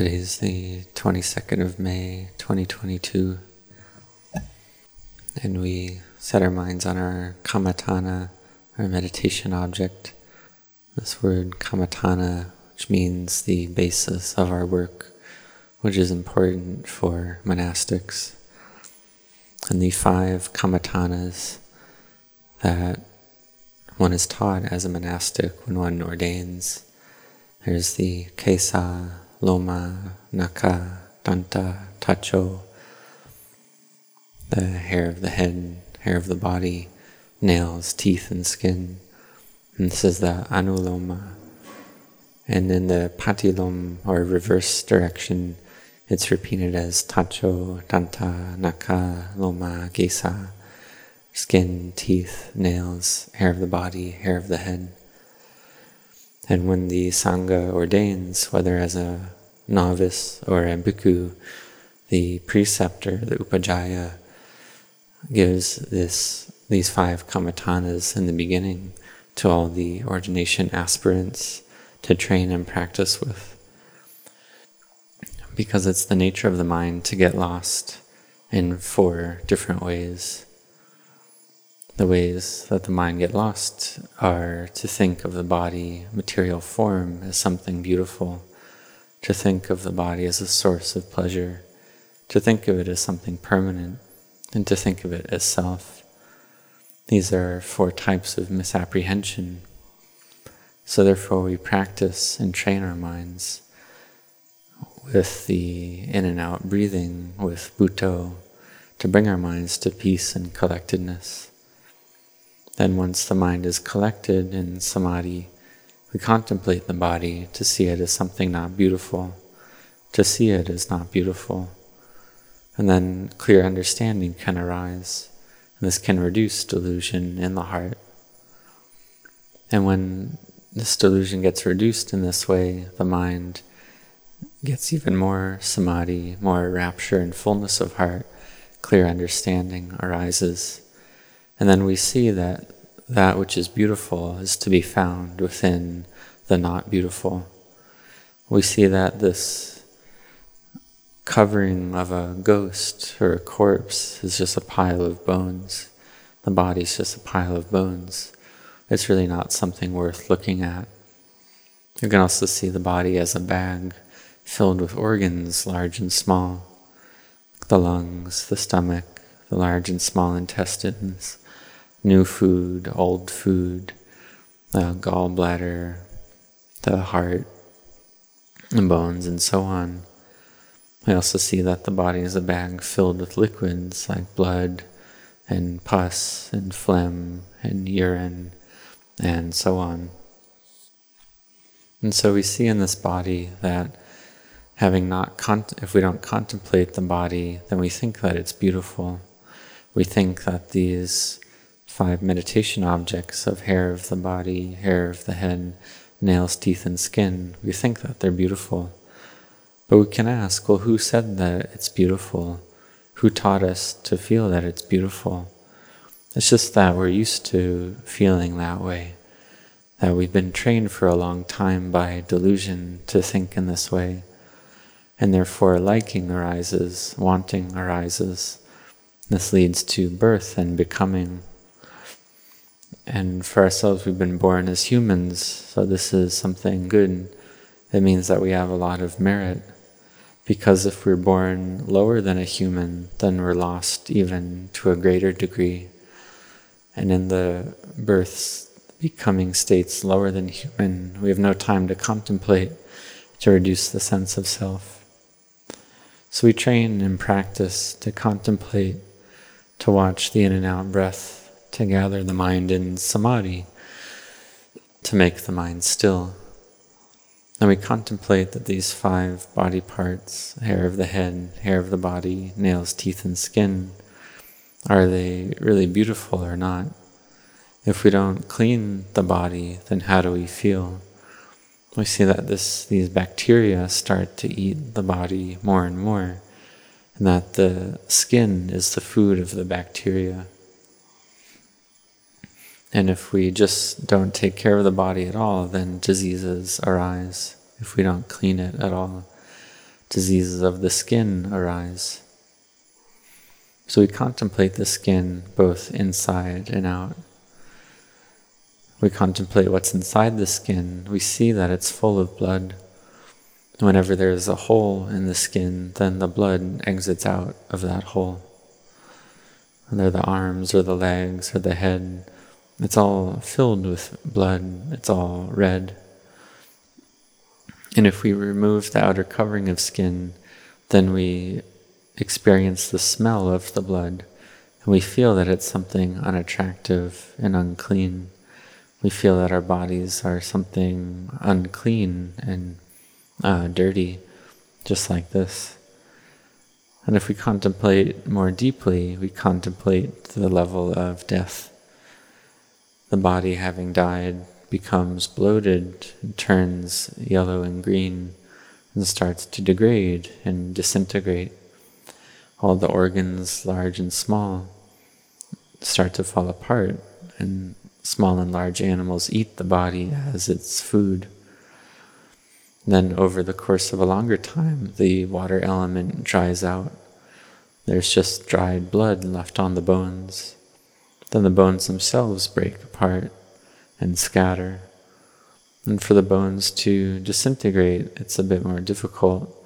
Today's the 22nd of May 2022, and we set our minds on our kammatthana, our meditation object. This word kammatthana, which means the basis of our work, which is important for monastics. And the five kammatthanas that one is taught as a monastic when one ordains there's the Kesa, Loma, Naka, Danta, Tacho, the hair of the head, hair of the body, nails, teeth, and skin. And this is the Anuloma. And in the Patilom, or reverse direction, it's repeated as Tacho, Danta, Naka, Loma, Kesa, skin, teeth, nails, hair of the body, hair of the head. And when the Sangha ordains, whether as a novice or a bhikkhu, the preceptor, the upajjhaya, gives this these five kammatthanas in the beginning to all the ordination aspirants to train and practice with. Because it's the nature of the mind to get lost in four different ways. The ways that the mind get lost are to think of the body, material form, as something beautiful, to think of the body as a source of pleasure, to think of it as something permanent, and to think of it as self. These are four types of misapprehension. So, therefore, we practice and train our minds with the in and out breathing, with Buddho, to bring our minds to peace and collectedness. Then, once the mind is collected in samadhi, we contemplate the body to see it as something not beautiful, to see it as not beautiful. And then clear understanding can arise, and this can reduce delusion in the heart. And when this delusion gets reduced in this way, the mind gets even more samadhi, more rapture and fullness of heart, clear understanding arises. And then we see that that which is beautiful is to be found within the not beautiful. We see that this covering of a ghost or a corpse is just a pile of bones. The body is just a pile of bones. It's really not something worth looking at. You can also see the body as a bag filled with organs, large and small the lungs, the stomach, the large and small intestines, new food, old food, the gallbladder, the heart, the bones, and so on. We also see that the body is a bag filled with liquids like blood and pus and phlegm and urine and so on. And so we see in this body that having not, if we don't contemplate the body, then we think that it's beautiful. We think that these five meditation objects of hair of the body, hair of the head, nails, teeth, and skin, we think that they're beautiful. But we can ask, well, who said that it's beautiful? Who taught us to feel that it's beautiful? It's just that we're used to feeling that way, that we've been trained for a long time by delusion to think in this way, and therefore liking arises, wanting arises. This leads to birth and becoming. And for ourselves, we've been born as humans, so this is something good. It means that we have a lot of merit. Because if we're born lower than a human, then we're lost even to a greater degree. And in the births, becoming states lower than human, we have no time to contemplate to reduce the sense of self. So we train and practice to contemplate, to watch the in and out breath to gather the mind in samadhi, to make the mind still. And we contemplate that these five body parts hair of the head, hair of the body, nails, teeth, and skin are they really beautiful or not? If we don't clean the body, then how do we feel? We see that this, these bacteria start to eat the body more and more, and that the skin is the food of the bacteria. And if we just don't take care of the body at all, then diseases arise. If we don't clean it at all, diseases of the skin arise. So we contemplate the skin both inside and out. We contemplate what's inside the skin. We see that it's full of blood. Whenever there's a hole in the skin, then the blood exits out of that hole. Whether the arms or the legs or the head, it's all filled with blood, it's all red. And if we remove the outer covering of skin, then we experience the smell of the blood, and we feel that it's something unattractive and unclean. We feel that our bodies are something unclean and uh, dirty, just like this. And if we contemplate more deeply, we contemplate the level of death the body having died becomes bloated, turns yellow and green, and starts to degrade and disintegrate. All the organs, large and small, start to fall apart, and small and large animals eat the body as its food. Then, over the course of a longer time, the water element dries out. There's just dried blood left on the bones. Then the bones themselves break apart and scatter. And for the bones to disintegrate, it's a bit more difficult.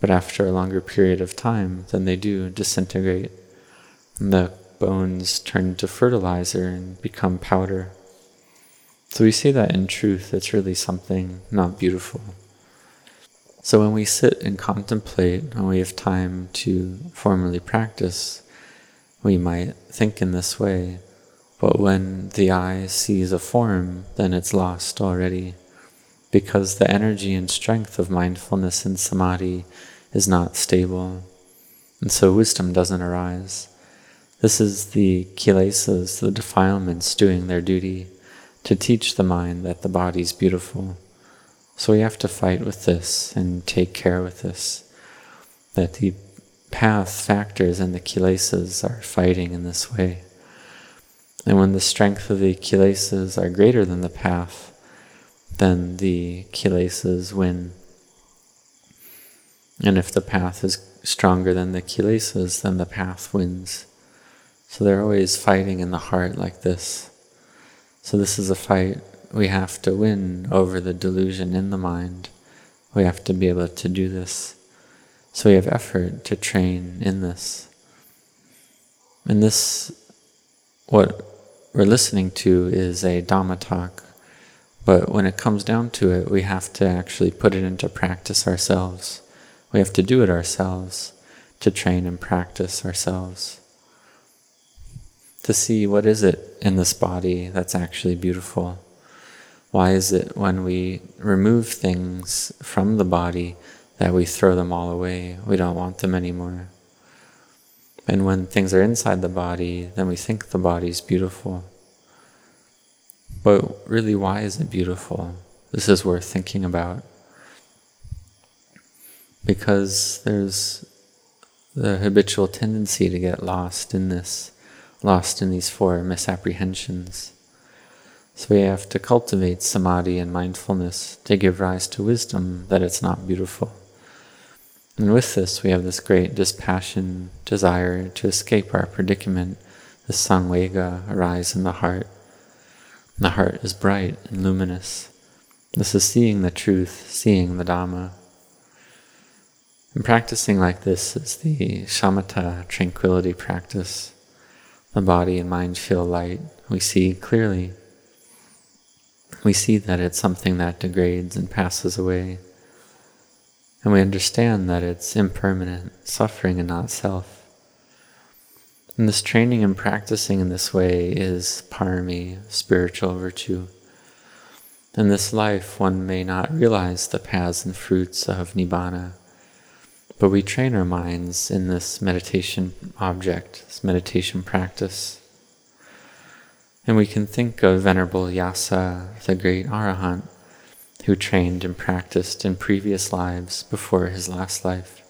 But after a longer period of time, then they do disintegrate. And the bones turn into fertilizer and become powder. So we see that in truth, it's really something not beautiful. So when we sit and contemplate, when we have time to formally practice, we might think in this way, but when the eye sees a form, then it's lost already, because the energy and strength of mindfulness and samadhi is not stable, and so wisdom doesn't arise. This is the kilesas, the defilements, doing their duty to teach the mind that the body is beautiful. So we have to fight with this and take care with this, that the path factors and the kilesas are fighting in this way. And when the strength of the kilesas are greater than the path, then the kilesas win. And if the path is stronger than the kilesas, then the path wins. So they're always fighting in the heart like this. So this is a fight we have to win over the delusion in the mind. We have to be able to do this. So we have effort to train in this. And this, what we're listening to is a Dhamma talk, but when it comes down to it, we have to actually put it into practice ourselves. We have to do it ourselves, to train and practice ourselves. To see what is it in this body that's actually beautiful. Why is it when we remove things from the body that we throw them all away. We don't want them anymore. And when things are inside the body, then we think the body is beautiful. But really, why is it beautiful? This is worth thinking about. Because there's the habitual tendency to get lost in this, lost in these four misapprehensions. So we have to cultivate samadhi and mindfulness to give rise to wisdom that it's not beautiful. And with this, we have this great dispassion, desire to escape our predicament, the samvega arise in the heart. The heart is bright and luminous. This is seeing the truth, seeing the Dhamma. And practicing like this is the shamatha tranquility practice. The body and mind feel light. We see clearly. We see that it's something that degrades and passes away. And we understand that it's impermanent, suffering and not self. And this training and practicing in this way is parami, spiritual virtue. In this life, one may not realize the paths and fruits of Nibbana, but we train our minds in this meditation object, this meditation practice. And we can think of Venerable Yasa, the great Arahant, who trained and practiced in previous lives before his last life,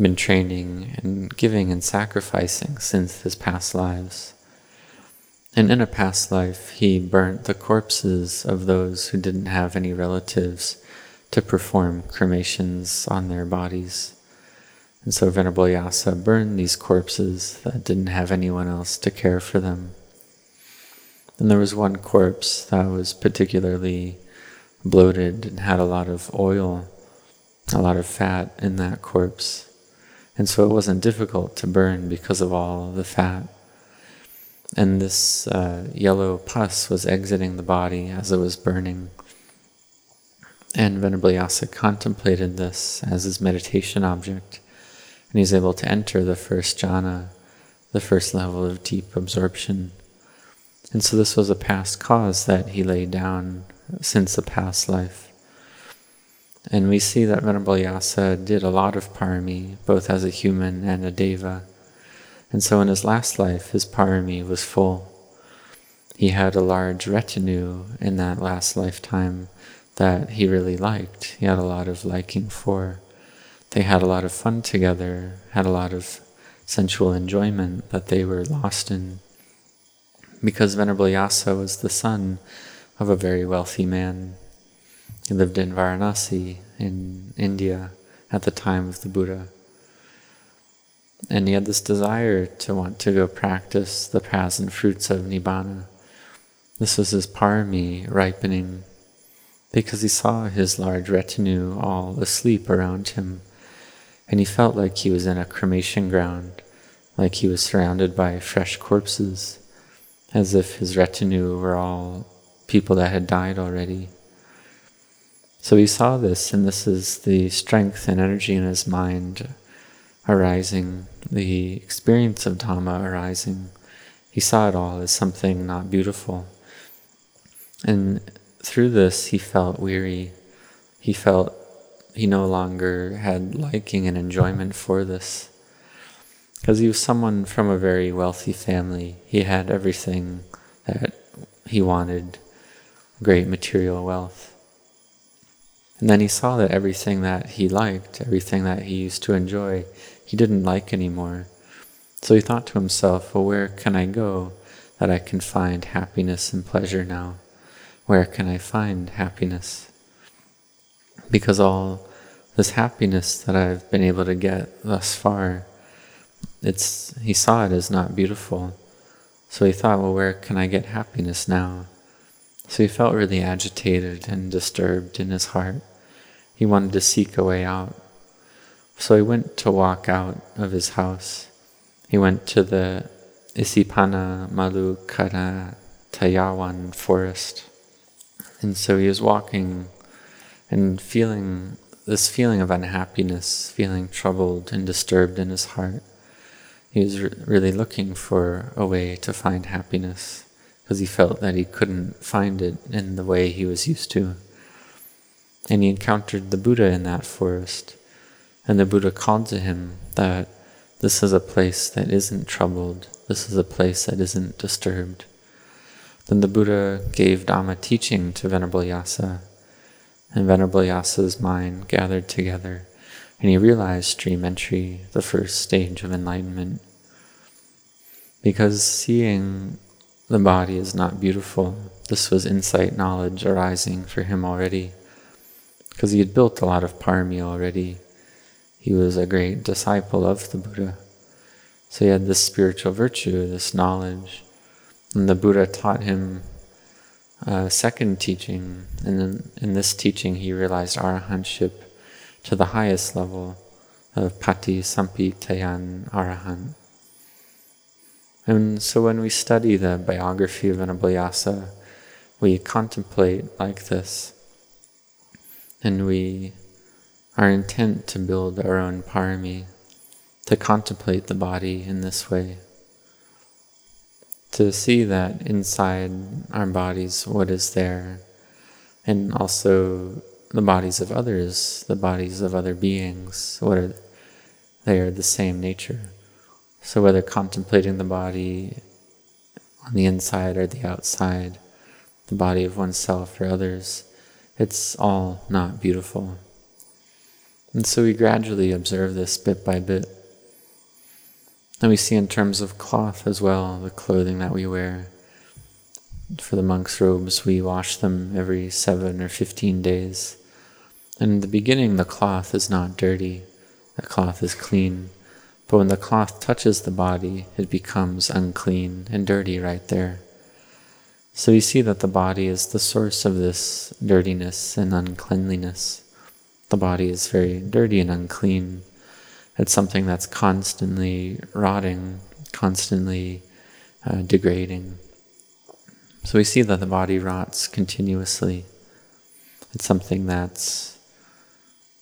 been training and giving and sacrificing since his past lives. And in a past life, he burnt the corpses of those who didn't have any relatives to perform cremations on their bodies. And so Venerable Yasa burned these corpses that didn't have anyone else to care for them. And there was one corpse that was particularly bloated and had a lot of oil, a lot of fat in that corpse. And so it wasn't difficult to burn because of all the fat. And this uh, yellow pus was exiting the body as it was burning. And Venerable Yasa contemplated this as his meditation object and he's able to enter the first jhana, the first level of deep absorption. And so this was a past cause that he laid down since a past life. And we see that Venerable Yasa did a lot of parami, both as a human and a deva. And so in his last life, his parami was full. He had a large retinue in that last lifetime that he really liked. He had a lot of liking for they had a lot of fun together, had a lot of sensual enjoyment that they were lost in. Because Venerable Yasa was the son of a very wealthy man. He lived in Varanasi in India at the time of the Buddha. And he had this desire to want to go practice the paths and fruits of Nibbana. This was his parami ripening because he saw his large retinue all asleep around him and he felt like he was in a cremation ground, like he was surrounded by fresh corpses, as if his retinue were all people that had died already. So he saw this, and this is the strength and energy in his mind arising, the experience of Dhamma arising. He saw it all as something not beautiful. And through this, he felt weary. He felt he no longer had liking and enjoyment for this. Because he was someone from a very wealthy family. He had everything that he wanted great material wealth. And then he saw that everything that he liked, everything that he used to enjoy, he didn't like anymore. So he thought to himself, well, where can I go that I can find happiness and pleasure now? Where can I find happiness? Because all this happiness that I've been able to get thus far, it's he saw it as not beautiful. So he thought, well, where can I get happiness now? So he felt really agitated and disturbed in his heart. He wanted to seek a way out. So he went to walk out of his house. He went to the Isipana Malukara Tayawan forest. And so he was walking and feeling this feeling of unhappiness, feeling troubled and disturbed in his heart. He was re- really looking for a way to find happiness because he felt that he couldn't find it in the way he was used to. And he encountered the Buddha in that forest. And the Buddha called to him that this is a place that isn't troubled, this is a place that isn't disturbed. Then the Buddha gave Dhamma teaching to Venerable Yasa, and Venerable Yasa's mind gathered together, and he realized stream entry, the first stage of enlightenment. Because seeing the body is not beautiful, this was insight knowledge arising for him already. Because he had built a lot of parami already. He was a great disciple of the Buddha. So he had this spiritual virtue, this knowledge. And the Buddha taught him a second teaching, and in, in this teaching he realized arahantship to the highest level of pati sampitayan arahant. And so when we study the biography of Venerable we contemplate like this, and we are intent to build our own parami, to contemplate the body in this way to see that inside our bodies, what is there, and also the bodies of others, the bodies of other beings, what are they are the same nature. So whether contemplating the body on the inside or the outside, the body of oneself or others, it's all not beautiful. And so we gradually observe this bit by bit. And we see in terms of cloth as well, the clothing that we wear. For the monks' robes, we wash them every seven or fifteen days. And in the beginning, the cloth is not dirty, the cloth is clean. But when the cloth touches the body, it becomes unclean and dirty right there. So we see that the body is the source of this dirtiness and uncleanliness. The body is very dirty and unclean. It's something that's constantly rotting, constantly uh, degrading. So we see that the body rots continuously. It's something that's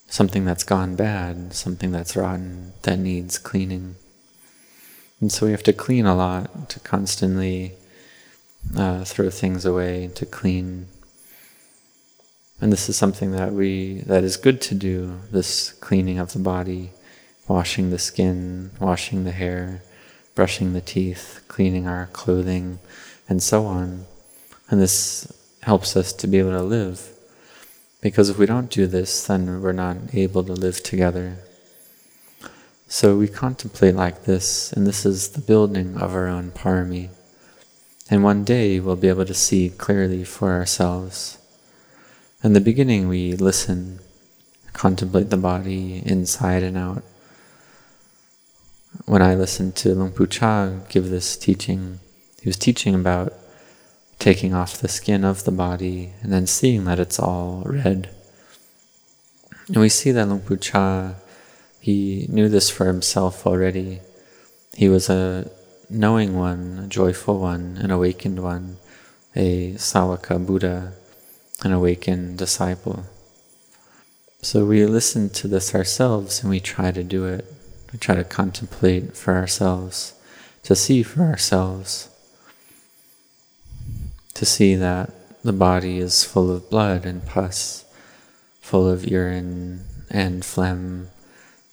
something that's gone bad, something that's rotten, that needs cleaning. And so we have to clean a lot, to constantly uh, throw things away, to clean. And this is something that we that is good to do. This cleaning of the body, washing the skin, washing the hair, brushing the teeth, cleaning our clothing, and so on. And this helps us to be able to live because if we don't do this, then we're not able to live together. So we contemplate like this, and this is the building of our own parami. And one day we'll be able to see clearly for ourselves. In the beginning, we listen, contemplate the body inside and out. When I listened to Luang Pu Cha give this teaching, he was teaching about taking off the skin of the body and then seeing that it's all red. And we see that Luang Pu Cha, he knew this for himself already. He was a knowing one, a joyful one, an awakened one, a Sawaka Buddha, an awakened disciple. So we listen to this ourselves and we try to do it. We try to contemplate for ourselves, to see for ourselves to see that the body is full of blood and pus, full of urine and phlegm.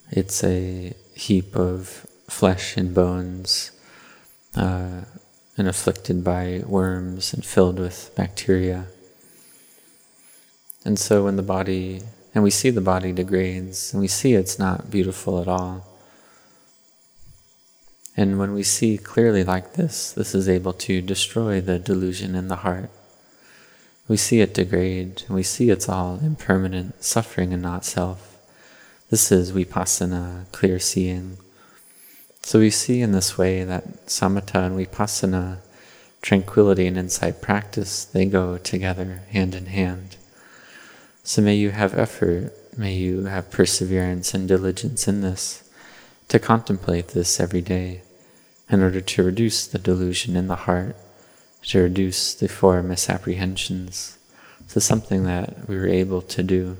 It's a heap of flesh and bones, uh, and afflicted by worms and filled with bacteria. And so when the body, and we see the body degrades, and we see it's not beautiful at all. And when we see clearly like this, this is able to destroy the delusion in the heart. We see it degrade, we see it's all impermanent, suffering and not self. This is vipassana, clear seeing. So we see in this way that samatha and vipassana, tranquility and insight practice, they go together hand in hand. So may you have effort, may you have perseverance and diligence in this to contemplate this every day in order to reduce the delusion in the heart, to reduce the four misapprehensions. Is something that we were able to do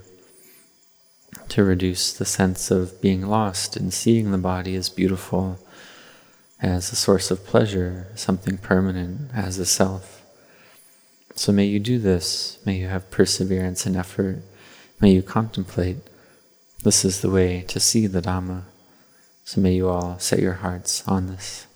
to reduce the sense of being lost and seeing the body as beautiful, as a source of pleasure, something permanent, as a self. So may you do this, may you have perseverance and effort, may you contemplate. This is the way to see the Dhamma. So may you all set your hearts on this.